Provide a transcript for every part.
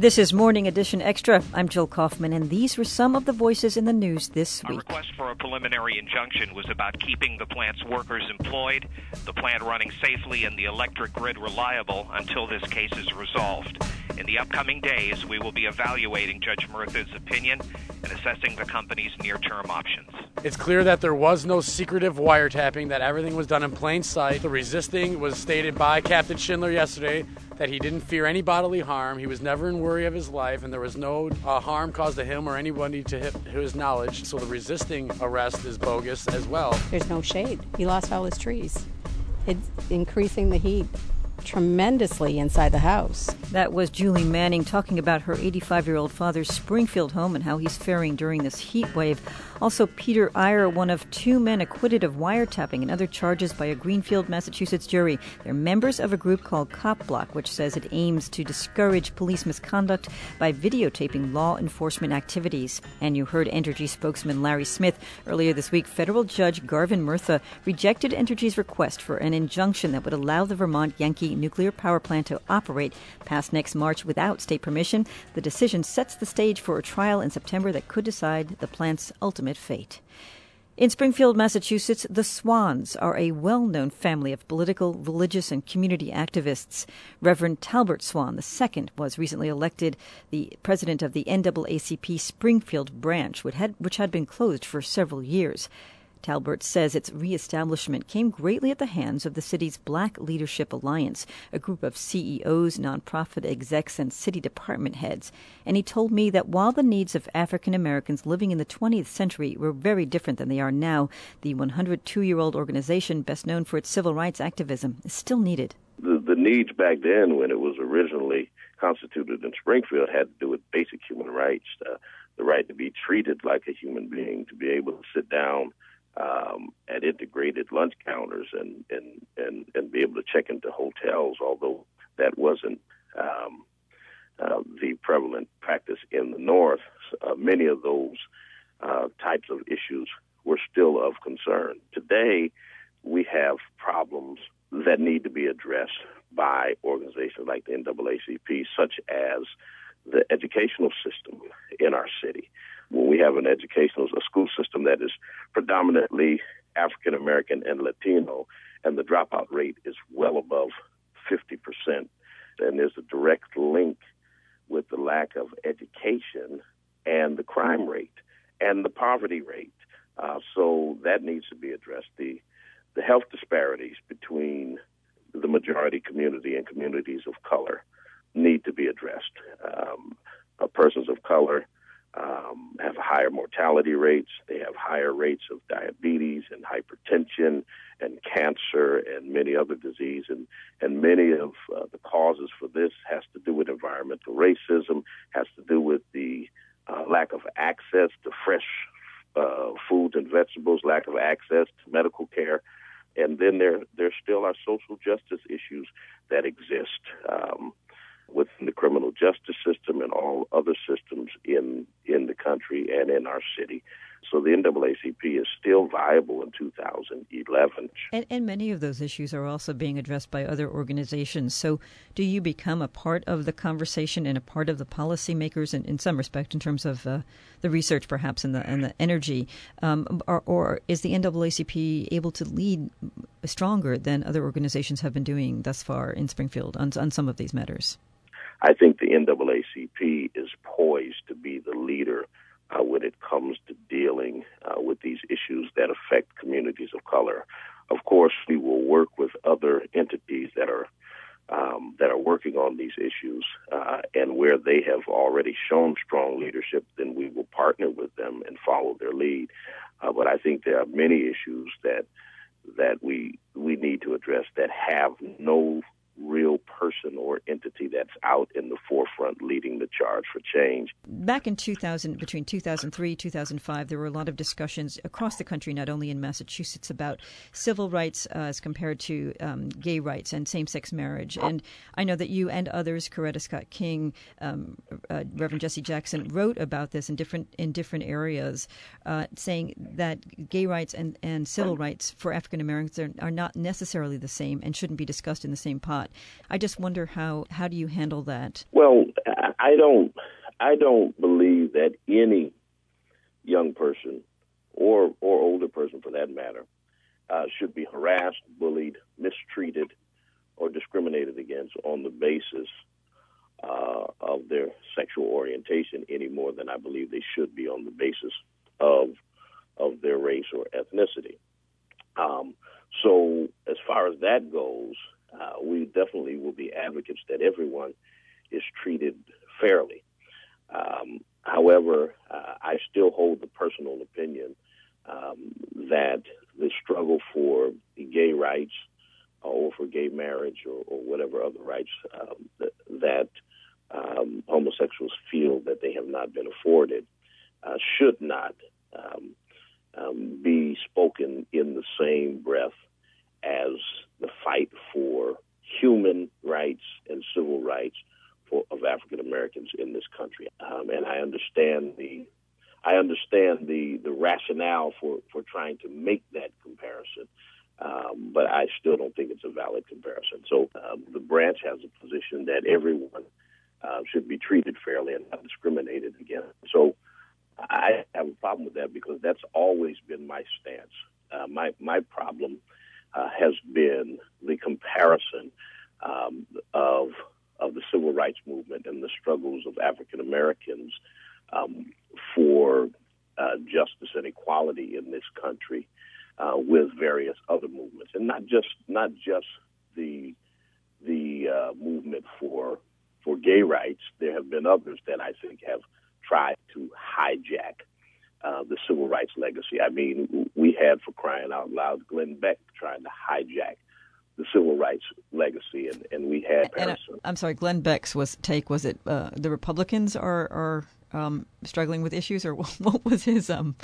This is Morning Edition Extra. I'm Jill Kaufman, and these were some of the voices in the news this week. A request for a preliminary injunction was about keeping the plant's workers employed, the plant running safely, and the electric grid reliable until this case is resolved. In the upcoming days, we will be evaluating Judge Murtha's opinion and assessing the company's near term options. It's clear that there was no secretive wiretapping, that everything was done in plain sight. The resisting was stated by Captain Schindler yesterday that he didn't fear any bodily harm. He was never in worry of his life, and there was no uh, harm caused to him or anybody to his knowledge. So the resisting arrest is bogus as well. There's no shade. He lost all his trees. It's increasing the heat tremendously inside the house. That was Julie Manning talking about her 85 year old father's Springfield home and how he's faring during this heat wave. Also, Peter Eyre, one of two men acquitted of wiretapping and other charges by a Greenfield, Massachusetts jury. They're members of a group called Cop Block, which says it aims to discourage police misconduct by videotaping law enforcement activities. And you heard Entergy spokesman Larry Smith. Earlier this week, federal judge Garvin Murtha rejected Entergy's request for an injunction that would allow the Vermont Yankee nuclear power plant to operate past next March without state permission. The decision sets the stage for a trial in September that could decide the plant's ultimate fate. In Springfield, Massachusetts, the Swans are a well known family of political, religious, and community activists. Reverend Talbert Swan II was recently elected the president of the NAACP Springfield branch, which had been closed for several years. Talbert says its reestablishment came greatly at the hands of the city's Black Leadership Alliance, a group of CEOs, nonprofit execs, and city department heads. And he told me that while the needs of African Americans living in the 20th century were very different than they are now, the 102 year old organization, best known for its civil rights activism, is still needed. The, the needs back then, when it was originally constituted in Springfield, had to do with basic human rights. Uh, the right to be treated like a human being, to be able to sit down um, at integrated lunch counters and, and, and, and be able to check into hotels, although that wasn't um, uh, the prevalent practice in the North. Uh, many of those uh, types of issues were still of concern. Today, we have problems that need to be addressed by organizations like the NAACP, such as the educational system in our city when we have an educational, a school system that is predominantly African American and Latino, and the dropout rate is well above 50%. And there's a direct link with the lack of education and the crime rate and the poverty rate. Uh, so that needs to be addressed. The, the health disparities between the majority community and communities of color need to be addressed. Um, uh, persons of color um, have higher mortality rates. They have higher rates of diabetes and hypertension and cancer and many other diseases. And, and many of uh, the causes for this has to do with environmental racism, has to do with the uh, lack of access to fresh uh, foods and vegetables, lack of access to medical care. And then there, there still are social justice issues that exist. Um, within the criminal justice system and all other systems in country and in our city. So the NAACP is still viable in 2011. And, and, many of those issues are also being addressed by other organizations. So do you become a part of the conversation and a part of the policymakers in, in some respect in terms of uh, the research perhaps and the, and the energy? Um, or, or is the NAACP able to lead stronger than other organizations have been doing thus far in Springfield on, on some of these matters? I think the NAACP is poised to be the leader uh, when it comes to dealing uh, with these issues that affect communities of color. Of course, we will work with other entities that are um, that are working on these issues, uh, and where they have already shown strong leadership, then we will partner with them and follow their lead. Uh, but I think there are many issues that that we we need to address that have no real person or entity that's out in the forefront leading the charge for change. Back in 2000, between 2003 2005, there were a lot of discussions across the country, not only in Massachusetts, about civil rights uh, as compared to um, gay rights and same sex marriage. And I know that you and others, Coretta Scott King, um, uh, Reverend Jesse Jackson, wrote about this in different in different areas, uh, saying that gay rights and, and civil rights for African Americans are, are not necessarily the same and shouldn't be discussed in the same pot. I just wonder how how do you handle that? Well, I don't I don't believe that any young person or or older person for that matter uh, should be harassed, bullied, mistreated, or discriminated against on the basis uh, of their sexual orientation any more than I believe they should be on the basis of of their race or ethnicity. Um, so, as far as that goes, uh, we definitely will be advocates that everyone is treated fairly. Um, however, uh, I still hold the personal opinion um, that the struggle for gay rights or for gay marriage or, or whatever other rights um, that, that um, homosexuals feel that they have not been afforded uh, should not um, um, be spoken in the same breath as the fight for human rights and civil rights for, of African Americans in this country. Um, and I understand the I understand the, the rationale for, for trying to make that comparison, um, but I still don't think it's a valid comparison. So um, the branch has a position that everyone uh, should be treated fairly and not discriminated against. So I have a problem with that because that's always been my stance. Uh, my my problem uh, has been the comparison um, of of the civil rights movement and the struggles of African Americans um, for uh, justice and equality in this country uh, with various other movements, and not just not just the the uh, movement for for gay rights. There have been others that I think have tried to hijack uh, the civil rights legacy. I mean, we had, for crying out loud, Glenn Beck trying to hijack the civil rights legacy, and, and we had. And, uh, I'm sorry, Glenn Beck's was take was it uh, the Republicans are are um, struggling with issues, or what was his? Um,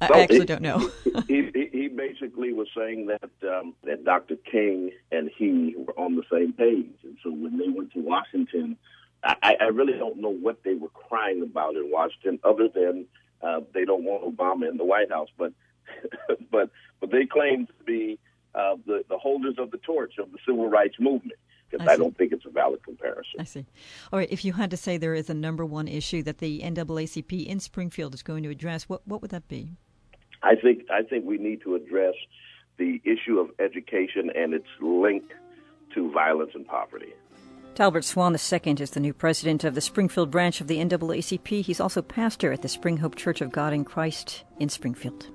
I well, actually don't know. he, he, he, basically was saying that um, that Dr. King and he were on the same page, and so when they went to Washington, I, I really don't know what they were crying about in Washington, other than uh, they don't want Obama in the White House. But but but they claim to be uh, the the holders of the torch of the civil rights movement. Because I, I, don't think it's a valid comparison. I see. All right. If you had to say there is a number one issue that the NAACP in Springfield is going to address, what what would that be? I think I think we need to address the issue of education and its link to violence and poverty. Talbert Swan II is the new president of the Springfield branch of the NAACP. He's also pastor at the Spring Hope Church of God in Christ in Springfield.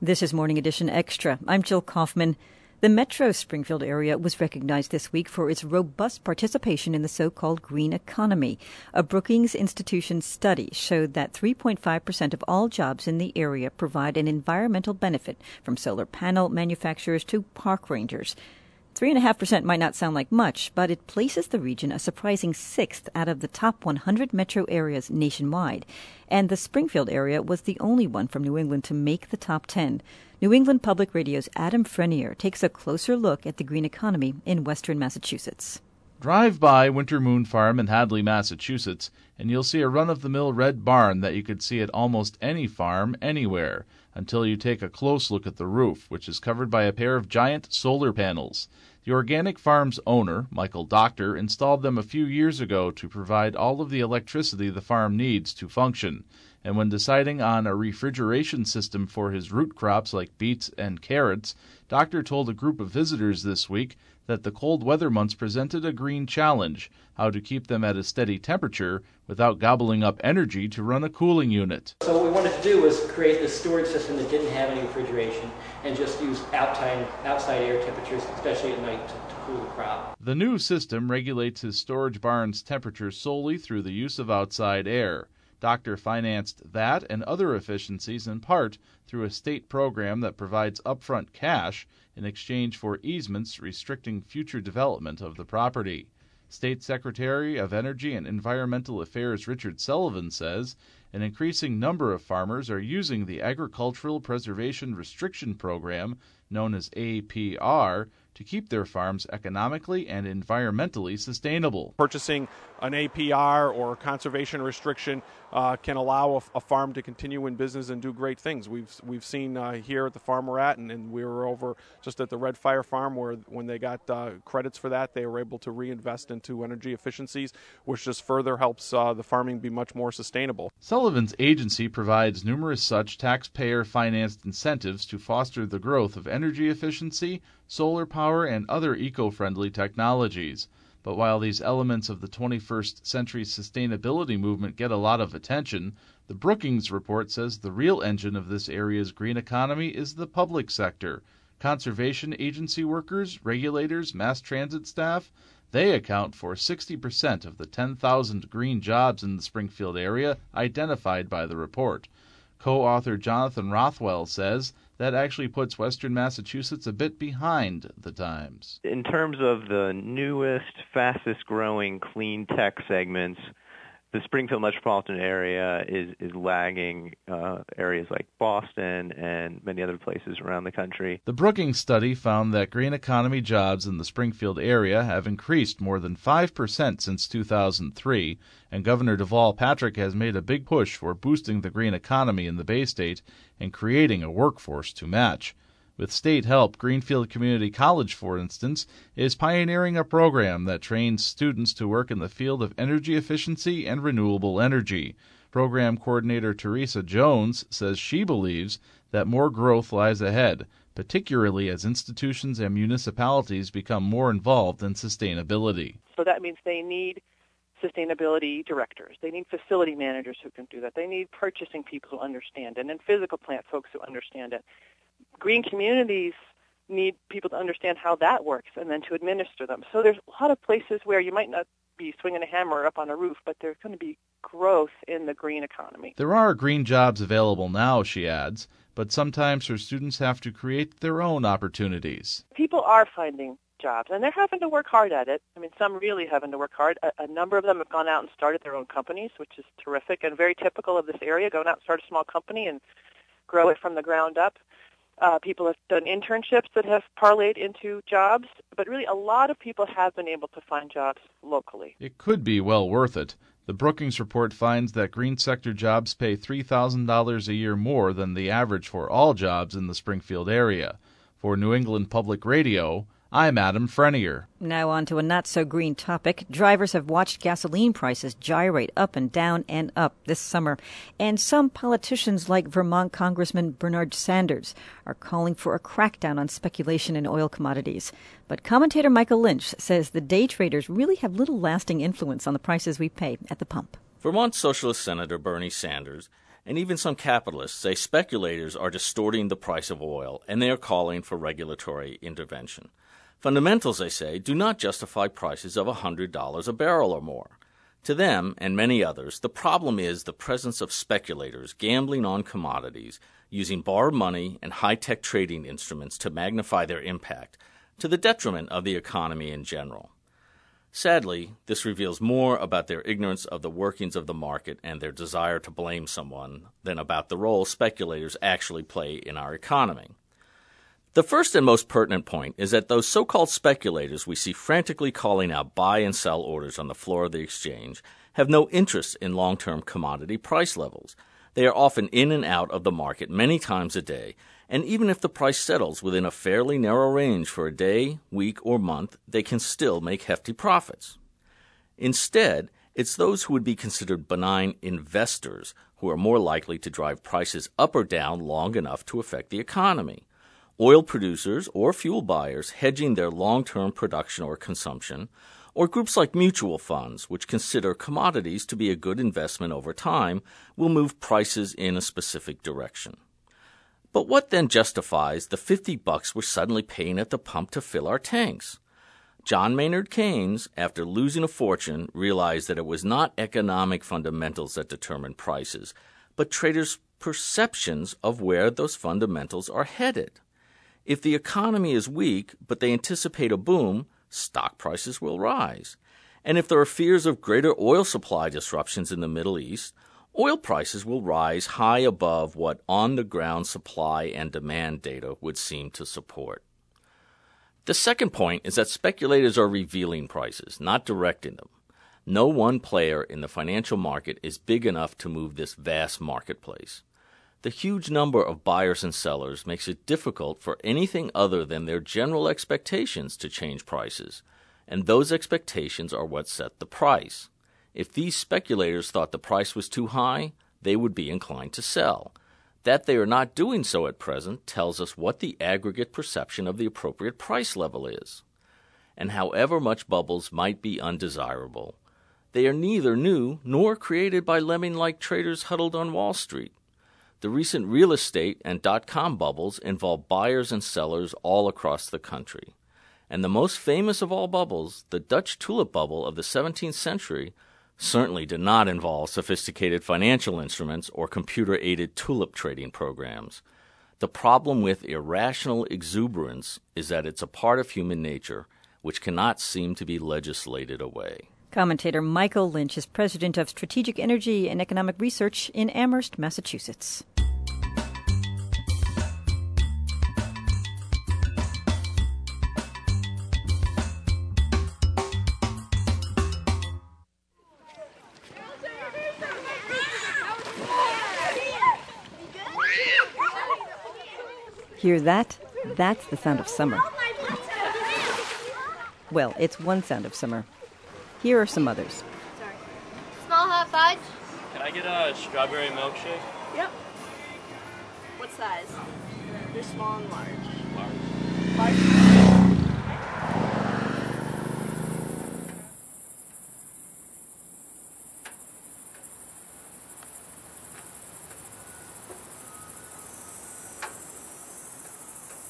This is Morning Edition Extra. I'm Jill Kaufman. The Metro Springfield area was recognized this week for its robust participation in the so called green economy. A Brookings Institution study showed that 3.5% of all jobs in the area provide an environmental benefit, from solar panel manufacturers to park rangers. 3.5% might not sound like much, but it places the region a surprising sixth out of the top 100 metro areas nationwide. And the Springfield area was the only one from New England to make the top 10. New England Public Radio's Adam Frenier takes a closer look at the green economy in western Massachusetts. Drive by Winter Moon Farm in Hadley, Massachusetts, and you'll see a run of the mill red barn that you could see at almost any farm anywhere until you take a close look at the roof, which is covered by a pair of giant solar panels. The organic farm's owner, Michael Docter, installed them a few years ago to provide all of the electricity the farm needs to function. And when deciding on a refrigeration system for his root crops like beets and carrots, Docter told a group of visitors this week that the cold weather months presented a green challenge how to keep them at a steady temperature without gobbling up energy to run a cooling unit. So, what we wanted to do was create this storage system that didn't have any refrigeration and just use outside, outside air temperatures, especially at night, to, to cool the crop. The new system regulates his storage barn's temperature solely through the use of outside air. Docter financed that and other efficiencies in part through a state program that provides upfront cash in exchange for easements restricting future development of the property. State Secretary of Energy and Environmental Affairs Richard Sullivan says an increasing number of farmers are using the Agricultural Preservation Restriction Program, known as APR, to keep their farms economically and environmentally sustainable. Purchasing an APR or conservation restriction uh, can allow a, a, farm to continue in business and do great things. We've we've seen uh, here at the farm we're at, and, and, we were over just at the Red Fire Farm where when they got uh, credits for that, they were able to reinvest into energy efficiencies, which just further helps uh, the farming be much more sustainable. Sullivan's agency provides numerous such taxpayer-financed incentives to foster the growth of energy efficiency, solar power, and other eco-friendly technologies. But while these elements of the 21st century sustainability movement get a lot of attention, the Brookings report says the real engine of this area's green economy is the public sector. Conservation agency workers, regulators, mass transit staff, they account for 60% of the 10,000 green jobs in the Springfield area identified by the report. Co author Jonathan Rothwell says that actually puts Western Massachusetts a bit behind the times. In terms of the newest, fastest growing clean tech segments, the Springfield metropolitan area is is lagging uh, areas like Boston and many other places around the country. The Brookings study found that green economy jobs in the Springfield area have increased more than 5% since 2003, and Governor Deval Patrick has made a big push for boosting the green economy in the Bay State and creating a workforce to match. With state help, Greenfield Community College, for instance, is pioneering a program that trains students to work in the field of energy efficiency and renewable energy. Program coordinator Teresa Jones says she believes that more growth lies ahead, particularly as institutions and municipalities become more involved in sustainability. So that means they need sustainability directors. They need facility managers who can do that. They need purchasing people who understand it and physical plant folks who understand it green communities need people to understand how that works and then to administer them. So there's a lot of places where you might not be swinging a hammer up on a roof, but there's going to be growth in the green economy. There are green jobs available now, she adds, but sometimes her students have to create their own opportunities. People are finding jobs, and they're having to work hard at it. I mean, some really having to work hard. A, a number of them have gone out and started their own companies, which is terrific and very typical of this area, going out and start a small company and grow it from the ground up. Uh, people have done internships that have parlayed into jobs, but really a lot of people have been able to find jobs locally. It could be well worth it. The Brookings report finds that green sector jobs pay $3,000 a year more than the average for all jobs in the Springfield area. For New England Public Radio, I'm Adam Frenier. Now, on to a not so green topic. Drivers have watched gasoline prices gyrate up and down and up this summer. And some politicians, like Vermont Congressman Bernard Sanders, are calling for a crackdown on speculation in oil commodities. But commentator Michael Lynch says the day traders really have little lasting influence on the prices we pay at the pump. Vermont Socialist Senator Bernie Sanders and even some capitalists say speculators are distorting the price of oil and they are calling for regulatory intervention. Fundamentals, they say, do not justify prices of $100 a barrel or more. To them, and many others, the problem is the presence of speculators gambling on commodities, using borrowed money and high tech trading instruments to magnify their impact, to the detriment of the economy in general. Sadly, this reveals more about their ignorance of the workings of the market and their desire to blame someone than about the role speculators actually play in our economy. The first and most pertinent point is that those so called speculators we see frantically calling out buy and sell orders on the floor of the exchange have no interest in long term commodity price levels. They are often in and out of the market many times a day, and even if the price settles within a fairly narrow range for a day, week, or month, they can still make hefty profits. Instead, it's those who would be considered benign investors who are more likely to drive prices up or down long enough to affect the economy oil producers or fuel buyers hedging their long term production or consumption, or groups like mutual funds, which consider commodities to be a good investment over time, will move prices in a specific direction. But what then justifies the 50 bucks we're suddenly paying at the pump to fill our tanks? John Maynard Keynes, after losing a fortune, realized that it was not economic fundamentals that determine prices, but traders' perceptions of where those fundamentals are headed. If the economy is weak, but they anticipate a boom, stock prices will rise. And if there are fears of greater oil supply disruptions in the Middle East, oil prices will rise high above what on the ground supply and demand data would seem to support. The second point is that speculators are revealing prices, not directing them. No one player in the financial market is big enough to move this vast marketplace. The huge number of buyers and sellers makes it difficult for anything other than their general expectations to change prices, and those expectations are what set the price. If these speculators thought the price was too high, they would be inclined to sell. That they are not doing so at present tells us what the aggregate perception of the appropriate price level is. And however much bubbles might be undesirable, they are neither new nor created by lemming like traders huddled on Wall Street. The recent real estate and dot com bubbles involve buyers and sellers all across the country. And the most famous of all bubbles, the Dutch tulip bubble of the 17th century, certainly did not involve sophisticated financial instruments or computer aided tulip trading programs. The problem with irrational exuberance is that it's a part of human nature which cannot seem to be legislated away. Commentator Michael Lynch is president of Strategic Energy and Economic Research in Amherst, Massachusetts. Hear that? That's the sound of summer. Well, it's one sound of summer. Here are some others. Sorry. Small hot fudge? Can I get a strawberry milkshake? Yep. What size? They're small and large. Large. Large.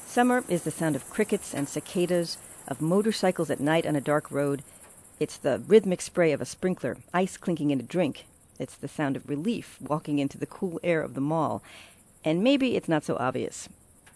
Summer is the sound of crickets and cicadas, of motorcycles at night on a dark road. It's the rhythmic spray of a sprinkler, ice clinking in a drink. It's the sound of relief walking into the cool air of the mall. And maybe it's not so obvious.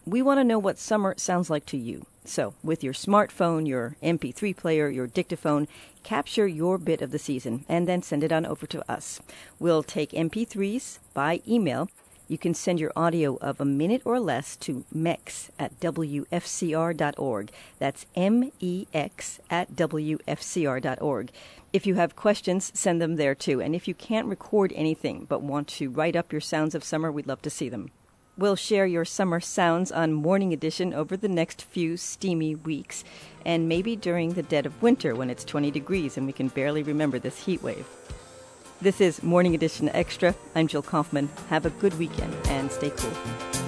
We want to know what summer sounds like to you. So, with your smartphone, your MP3 player, your dictaphone, capture your bit of the season and then send it on over to us. We'll take MP3s by email you can send your audio of a minute or less to mex at wfcr.org. That's M E X at wfcr.org. If you have questions, send them there too. And if you can't record anything but want to write up your sounds of summer, we'd love to see them. We'll share your summer sounds on Morning Edition over the next few steamy weeks, and maybe during the dead of winter when it's 20 degrees and we can barely remember this heat wave. This is Morning Edition Extra. I'm Jill Kaufman. Have a good weekend and stay cool.